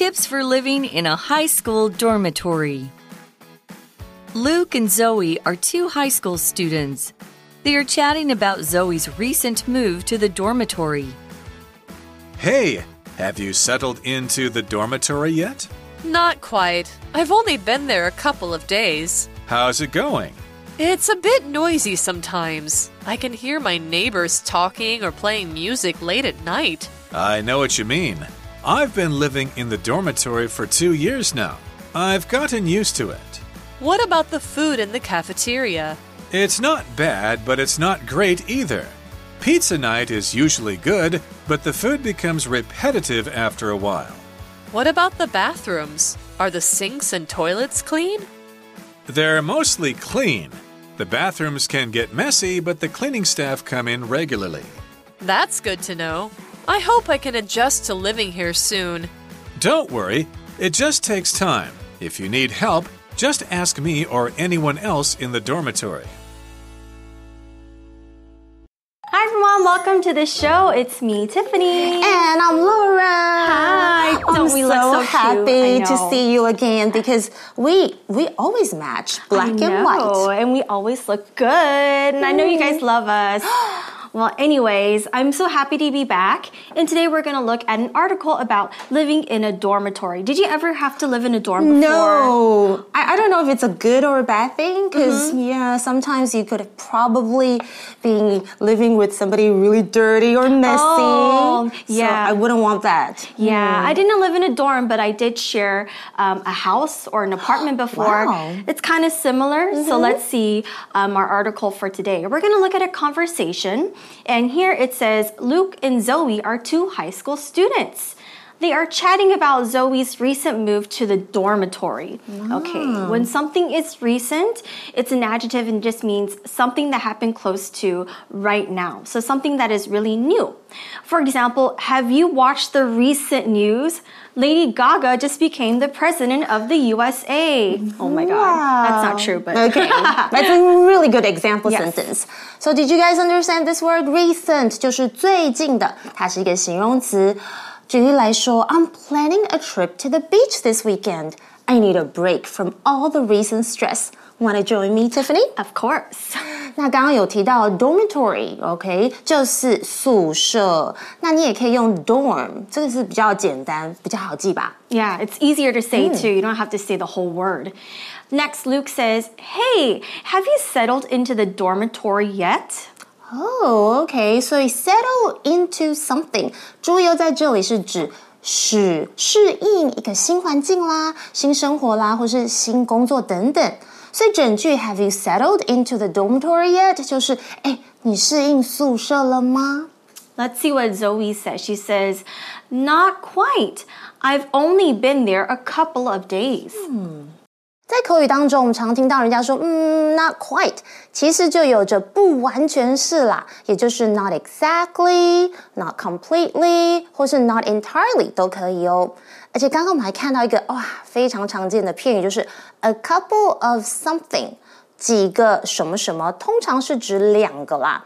Tips for living in a high school dormitory. Luke and Zoe are two high school students. They are chatting about Zoe's recent move to the dormitory. Hey, have you settled into the dormitory yet? Not quite. I've only been there a couple of days. How's it going? It's a bit noisy sometimes. I can hear my neighbors talking or playing music late at night. I know what you mean. I've been living in the dormitory for two years now. I've gotten used to it. What about the food in the cafeteria? It's not bad, but it's not great either. Pizza night is usually good, but the food becomes repetitive after a while. What about the bathrooms? Are the sinks and toilets clean? They're mostly clean. The bathrooms can get messy, but the cleaning staff come in regularly. That's good to know. I hope I can adjust to living here soon. Don't worry, it just takes time. If you need help, just ask me or anyone else in the dormitory. Hi everyone, welcome to the show. It's me, Tiffany. And I'm Laura. Hi. I'm Don't we so, look so cute? I happy to see you again because we we always match black I and white. And we always look good. And I know you guys love us. Well, anyways, I'm so happy to be back. And today we're going to look at an article about living in a dormitory. Did you ever have to live in a dorm before? No, I, I don't know if it's a good or a bad thing because Mm-hmm. yeah, sometimes you could have probably been living with somebody really dirty or messy. Oh, So yeah. I wouldn't want that. Yeah, I didn't live in a dorm, but I did share um, a house or an apartment before. Wow. It's kind of similar. So let's see um, our article for today. We're going to look at a conversation, and here it says Luke and Zoe are two high school students They are chatting about Zoe's recent move to the dormitory. Okay, when something is recent, it's an adjective and just means something that happened close to right now. So something that is really new. For example, have you watched the recent news? Lady Gaga just became the president of the USA. Oh my god, that's not true, but Okay, that's a really good example Yes. sentence. So did you guys understand this word recent? 就是最近的，它是一个形容词。 举例来说，I'm planning a trip to the beach this weekend. I need a break from all the recent stress. Wanna join me, Tiffany? of course. 那刚刚有提到 dormitory，OK，、就是宿舍。那你也可以用 dorm，这个是比较简单，比较好记吧？ Yeah, it's easier to say too. You don't have to say the whole word. Next, Luke says, Hey, have you settled into the dormitory yet? Oh, okay. 所以 settle into something，注意哦，在这里是指使适应一个新环境啦、新生活啦，或是新工作等等。所以整句 Have you settled into the dormitory yet？就是哎，你适应宿舍了吗？ Let's see what Zoe says. She says, Not quite. I've only been there a couple of days. 在口语当中，我们常听到人家说，嗯，not quite，其实就有着不完全是啦，也就是 not exactly、not completely，或是 not entirely 都可以哦。而且刚刚我们还看到一个哇非常常见的片语，就是 a couple of something，几个什么什么，通常是指两个啦。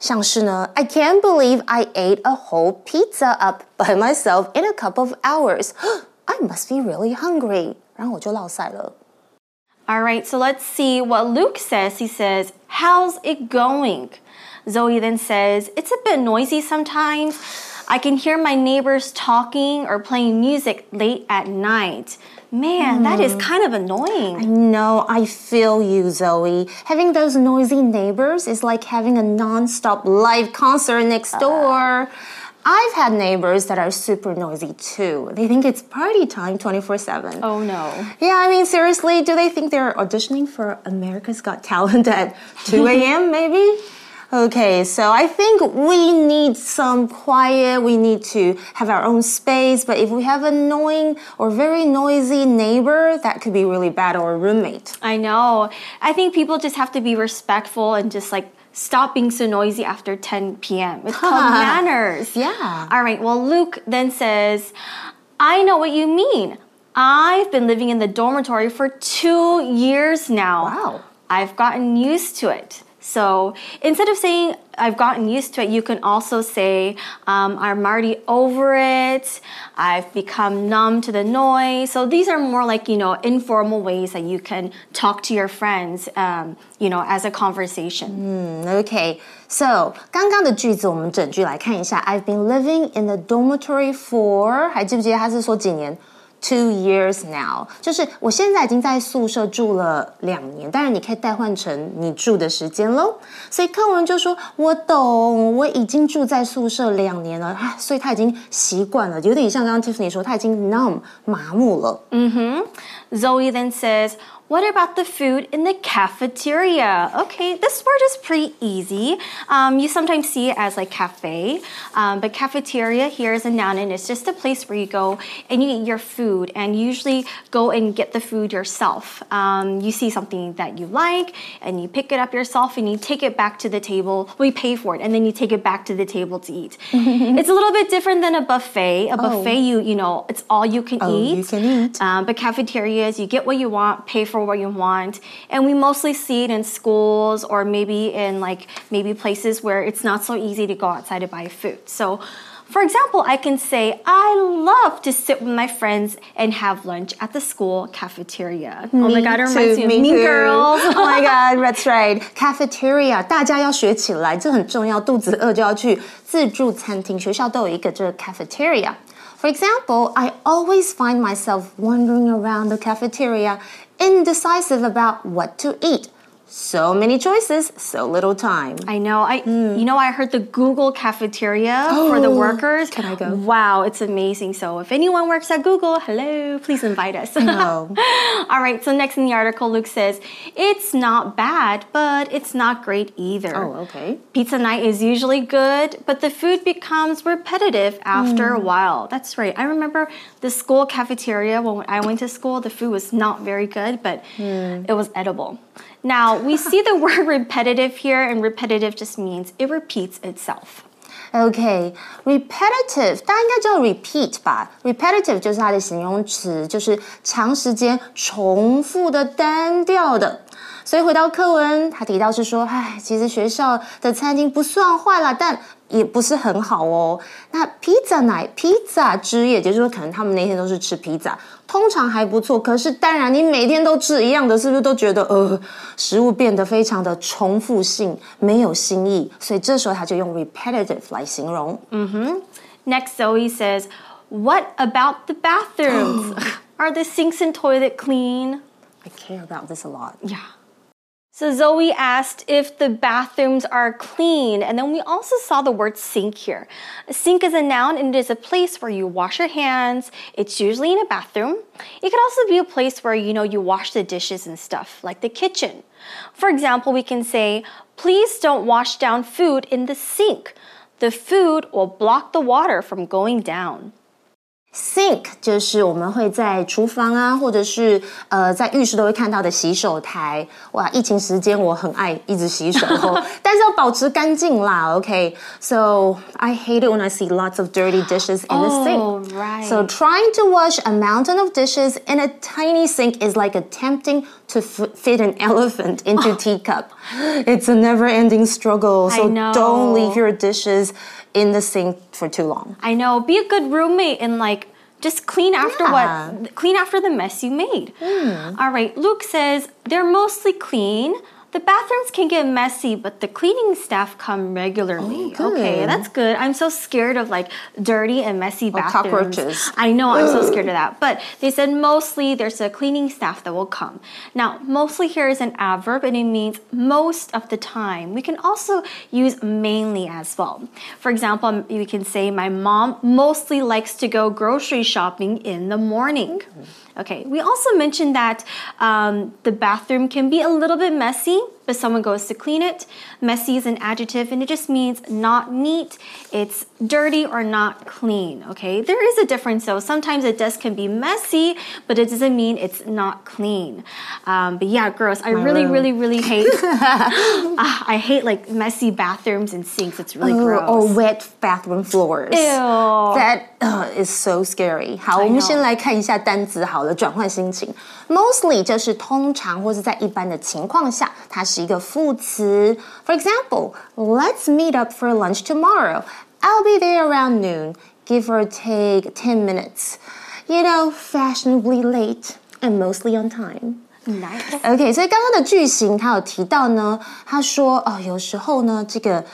像是呢，I can't believe I ate a whole pizza up by myself in a couple of hours. I must be really hungry. 然后我就落塞了。 All right, so let's see what Luke says. He says, How's it going? Zoe then says, It's a bit noisy sometimes. I can hear my neighbors talking or playing music late at night. Man, that is mm-hmm. kind of annoying. I know, I feel you, Zoe. Having those noisy neighbors is like having a non-stop live concert next uh, door. I've had neighbors that are super noisy too. They think it's party time 24/7. Oh no. Yeah, I mean seriously, do they think they're auditioning for America's Got Talent at 2 a.m. maybe? Okay, so I think we need some quiet. We need to have our own space. But if we have a annoying or very noisy neighbor, that could be really bad or a roommate. I know. I think people just have to be respectful and just like stop being so noisy after 10 p.m. It's called manners. Yeah. All right. Well, Luke then says, I know what you mean. I've been living in the dormitory for two years now. Wow. I've gotten used to it. So instead of saying I've gotten used to it, you can also say um, I'm already over it. I've become numb to the noise. So these are more like you know informal ways that you can talk to your friends, um, you know, as a conversation. Okay, so 刚刚的句子我们整句来看一下。I've been living in the dormitory for，还记不记得他是说几年 ？Two years now，就是我现在已经在宿舍住了两年，当然你可以代换成你住的时间喽。所以课文就说：“我懂，我已经住在宿舍两年了，啊所以他已经习惯了，有点像刚刚 Tiffany 说，他已经 numb 麻木了。嗯哼 Zoe then says, What about the food in the cafeteria? Okay, this word is pretty easy. Um, you sometimes see it as like cafe, um, but cafeteria here is a noun and it's just a place where you go and you eat your food and you usually go and get the food yourself. Um, you see something that you like and you pick it up yourself and you take it back to the table. We pay for it and then you take it back to the table to eat. it's a little bit different than a buffet. A buffet, you you know, it's all you can Oh, eat. you can eat. Um, but cafeterias, you get what you want, pay for what you want, and we mostly see it in schools or maybe in like maybe places where it's not so easy to go outside to buy food. So. For example, I can say, I love to sit with my friends and have lunch at the school cafeteria. oh my god, it reminds me of Mean too. Girls. oh my god, that's right. Cafeteria，大家要学起来，这很重要。肚子饿就要去自助餐厅，学校都有一个这个 cafeteria。For example, I always find myself wandering around the cafeteria, indecisive about what to eat. So many choices, so little time. I know. I hmm. you know I heard the Google cafeteria for the Oh, workers. can I go? Wow, it's amazing. So if anyone works at Google, hello, please invite us. No. All right, so next in the article Luke says, "It's not bad, but it's not great either." Oh, okay. Pizza night is usually good, but the food becomes repetitive after a hmm. while. That's right. I remember the school cafeteria when I went to school, the food was not very good, but hmm. it was edible. Now, we see the word repetitive here, and repetitive just means it repeats itself. OK，repetitive、大家应该知道 repeat 吧？repetitive 就是它的形容词，就是长时间重复的、单调的。所以回到课文，他提到是说，唉，其实学校的餐厅不算坏啦，但 也不是很好哦。那 pizza night、pizza 之夜，也就是说，可能他们那天都是吃 pizza，通常还不错。可是当然，你每天都吃一样的，是不是都觉得呃，食物变得非常的重复性，没有新意？所以这时候他就用 repetitive 来形容。嗯哼。Next, Zoe says, What about the bathrooms? Are the sinks and toilet clean? I care about this a lot. Yeah. So Zoe asked if the bathrooms are clean, and then we also saw the word sink here. A sink is a noun and it is a place where you wash your hands. It's usually in a bathroom. It could also be a place where you know you wash the dishes and stuff, like the kitchen. For example, we can say, "Please don't wash down food in the sink. The food will block the water from going down." Sink 就是我们会在厨房啊，或者是呃在浴室都会看到的洗手台。哇，疫情时间我很爱一直洗手哦，但是要保持干净啦。OK，so、I hate it when I see lots of dirty dishes in the sink. Oh, right. So trying to wash a mountain of dishes in a tiny sink is like attempting to f- fit an elephant into teacup. It's a never-ending struggle. So know. don't leave your dishes in the sink for too long. I know. Be a good roommate and like just clean after Yeah. what clean after the mess you made. Hmm. All right. Luke says they're mostly clean. The bathrooms can get messy, but the cleaning staff come regularly. Oh, Okay, that's good. I'm so scared of like dirty and messy bathrooms. cockroaches. I know, I'm so scared of that. But they said mostly there's a cleaning staff that will come. Now, mostly here is an adverb and it means most of the time. We can also use mainly as well. For example, we can say, My mom mostly likes to go grocery shopping in the morning. Okay, we also mentioned that um, the bathroom can be a little bit messy, but someone goes to clean it. Messy is an adjective and it just means not neat, it's dirty or not clean. Okay, there is a difference though. Sometimes a desk can be messy, but it doesn't mean it's not clean. Um, but yeah, gross. I really, room. really, really hate. Ah, I hate like messy bathrooms and sinks. It's really or, gross. or wet bathroom floors. Ew. That uh, is so scary. 好， I 我们 know. 先来看一下单词好了，转换心情。Mostly 就是通常或是在一般的情况下，它是 是一个副词。For example, let's meet up for lunch tomorrow. I'll be there around noon, give or take 10 minutes. You know, fashionably late and mostly on time. Nice. OK，所以刚刚的句型他有提到呢，他说哦，有时候呢，这个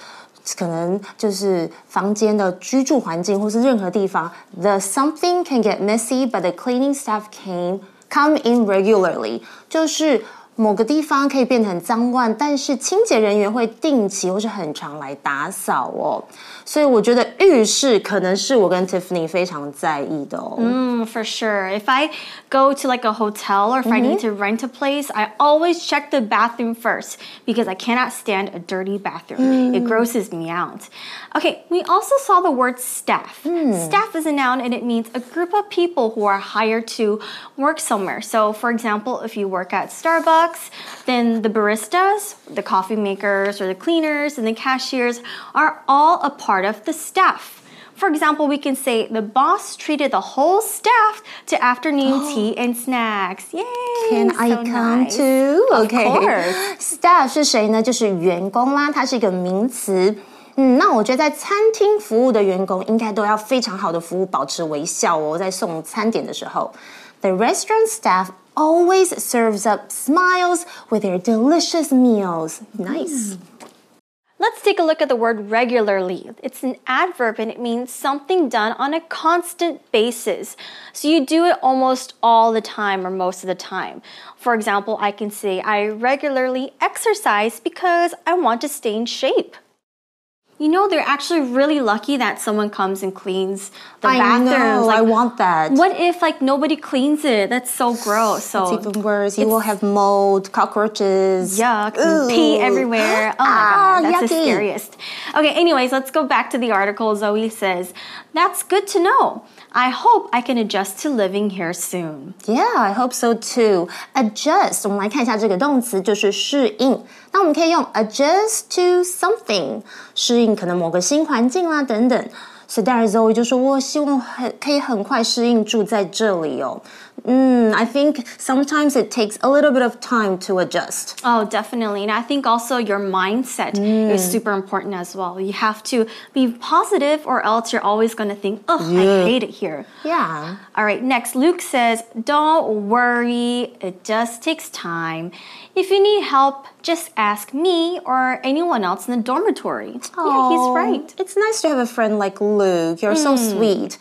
可能就是房间的居住环境或是任何地方，the something can get messy, but the cleaning staff came come in regularly，就是 某个地方可以变得很脏乱，但是清洁人员会定期或是很常来打扫哦。所以我觉得浴室可能是我跟 Tiffany 非常在意的哦。Mm, for sure. If I go to like a hotel or if I need to rent a place, I always check the bathroom first because I cannot stand a dirty bathroom. It grosses me out. Okay, we also saw the word staff. Staff is a noun and it means a group of people who are hired to work somewhere. So, for example, if you work at Starbucks, then the baristas, the coffee makers, or the cleaners and the cashiers are all a part of the staff. For example, we can say the boss treated the whole staff to afternoon tea and snacks. Yay! Can I so come nice. too? Of OK. course. Staff 是谁呢？就是员工啦，它是一个名词。嗯，那我觉得在餐厅服务的员工应该都要非常好的服务，保持微笑哦，在送餐点的时候。The restaurant staff always serves up smiles with their delicious meals. Nice. Mm. Let's take a look at the word regularly. It's an adverb and it means something done on a constant basis. So you do it almost all the time or most of the time. For example, I can say I regularly exercise because I want to stay in shape. You know, they're actually really lucky that someone comes and cleans the I bathrooms. know. Like, I want that. what if like nobody cleans it? That's so gross. So It's even worse. You will have mold, cockroaches. Yuck, pee everywhere. Oh my Ah, god, that's the scariest. Okay, anyways, let's go back to the article. Zoe says, That's good to know. I hope I can adjust to living here soon. Yeah, I hope so too. Adjust，我们来看一下这个动词，就是适应。那我们可以用 adjust to something，适应可能某个新环境啦等等。所以当然 Zoe 就说，我希望很可以很快适应住在这里哦。 Mm, 嗯，I think sometimes it takes a little bit of time to adjust. Oh, definitely. And I think also your mindset is mm. super important as well. You have to be positive, or else you're always going to think, oh, I hate it here. Yeah. All right, next, Luke says, Don't worry, it just takes time. If you need help, just ask me or anyone else in the dormitory. Yeah, he's right. It's nice to have a friend like Luke. You're so mm. sweet.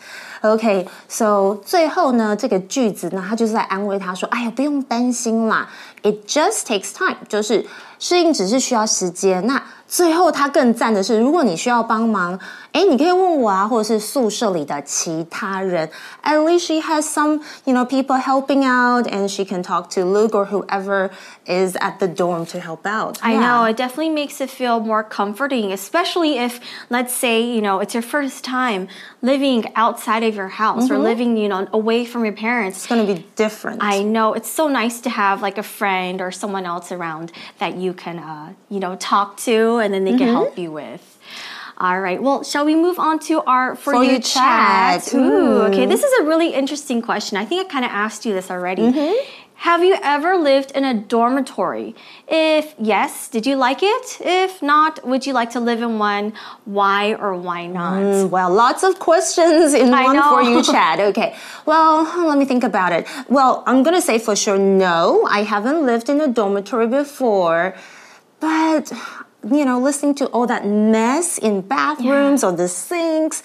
OK, so 最后呢，这个句子呢，他就是在安慰他说：“哎呀，不用担心啦，It just takes time，就是适应只是需要时间。那最后他更赞的是，如果你需要帮忙，哎，你可以问我啊，或者是宿舍里的其他人。At least she has some, you know, people helping out, and she can talk to Luke or whoever is at the dorm to help out. I Yeah. know, it definitely makes it feel more comforting, especially if, let's say, you know, it's your first time living outside of your house or living, you know, away from your parents. It's gonna be different. I know it's so nice to have like a friend or someone else around that you can, uh, you know, talk to and then they can help you with. All right. Well, shall we move on to our for, For you You chat? Chat. Ooh, okay. This is a really interesting question. I think I kind of asked you this already. Have you ever lived in a dormitory? If yes, did you like it? If not, would you like to live in one? Why or why not? Mm, Well, lots of questions in I one for you chat. Okay. Well, let me think about it. Well, I'm going to say for sure no. I haven't lived in a dormitory before. But, you know, listening to all that mess in bathrooms or the sinks,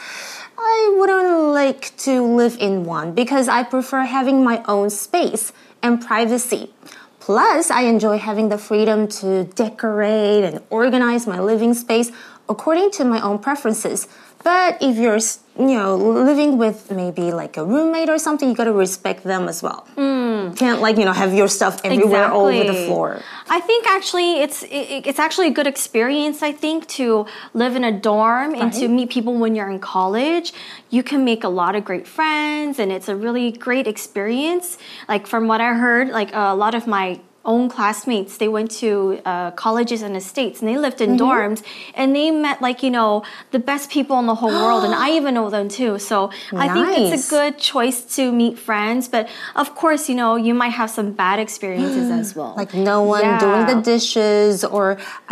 I wouldn't like to live in one because I prefer having my own space and privacy. Plus, I enjoy having the freedom to decorate and organize my living space according to my own preferences. But if you're, you know, living with maybe like a roommate or something, you gotta respect them as well. Mm. You can't like, you know, have your stuff everywhere all over the floor. I think actually it's it, it's actually a good experience. I think to live in a dorm and to meet people when you're in college. You can make a lot of great friends, and it's a really great experience. Like from what I heard, like a lot of my own classmates. They went to uh, colleges and estates, and they lived in dorms and they met, like, you know, the best people in the whole world. And I even know them too. So I think it's a good choice to meet friends. But of course, you know, you might have some bad experiences as well. Like no one Yeah. doing the dishes, or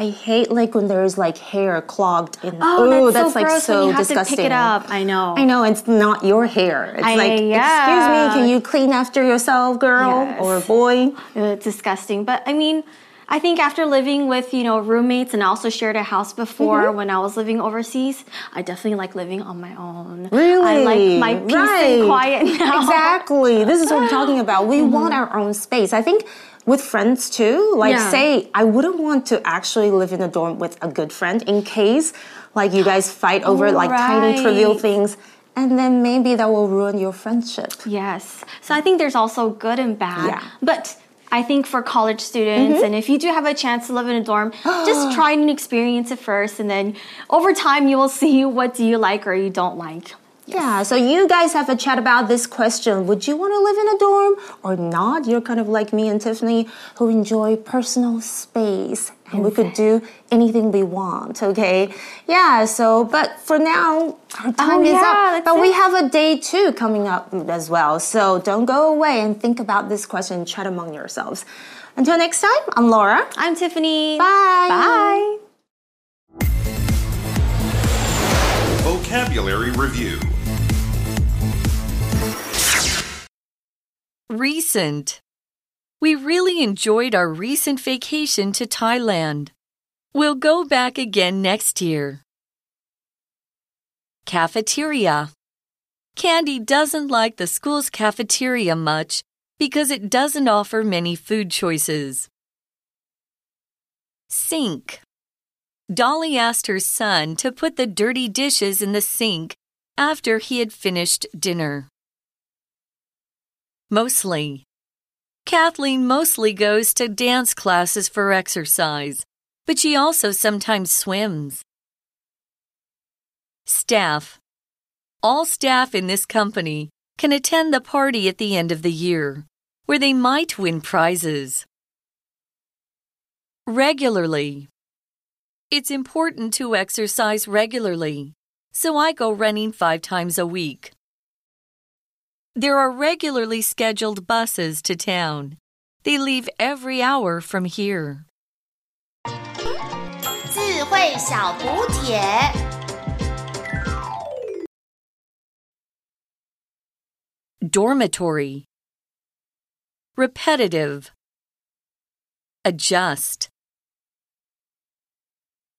I hate like when there's like hair clogged in. Oh, Ooh, that's, so like gross so when you have disgusting. to pick it up. I know. I know it's not your hair. It's I- like, yeah. excuse me, can you clean after yourself, girl Yes. or boy? It's disgusing. But I mean, I think after living with, you know, roommates and I also shared a house before Mm-hmm. when I was living overseas, I definitely like living on my own. Really? I like my peace Right. and quiet now. Exactly. This is what I'm talking about. We want our own space. I think with friends too, like Yeah. say, I wouldn't want to actually live in a dorm with a good friend in case like you guys fight over like tiny trivial things and then maybe that will ruin your friendship. Yes. So I think there's also good and bad. Yeah. Mm-hmm. But I think for college students, mm-hmm. and if you do have a chance to live in a dorm, just try and experience it first, and then over time you will see what do you like or you don't like. Yeah, so you guys have a chat about this question. Would you want to live in a dorm or not? You're kind of like me and Tiffany who enjoy personal space and we could do anything we want, okay? Yeah, so but for now, our oh, time is Oh, yeah, up. that's But we have a day two coming up as well. So don't go away and think about this question, chat among yourselves. Until next time, I'm Laura. I'm Tiffany. Bye. Bye. Vocabulary Review Recent. We really enjoyed our recent vacation to Thailand. We'll go back again next year. Cafeteria. Candy doesn't like the school's cafeteria much because it doesn't offer many food choices. Sink. Dolly asked her son to put the dirty dishes in the sink after he had finished dinner. Mostly. Kathleen mostly goes to dance classes for exercise, but she also sometimes swims. Staff. All staff in this company can attend the party at the end of the year, where they might win prizes. Regularly. It's important to exercise regularly, so I go running five times a week. There are regularly scheduled buses to town. They leave every hour from here. 智慧小补帖。 Dormitory. Repetitive. Adjust.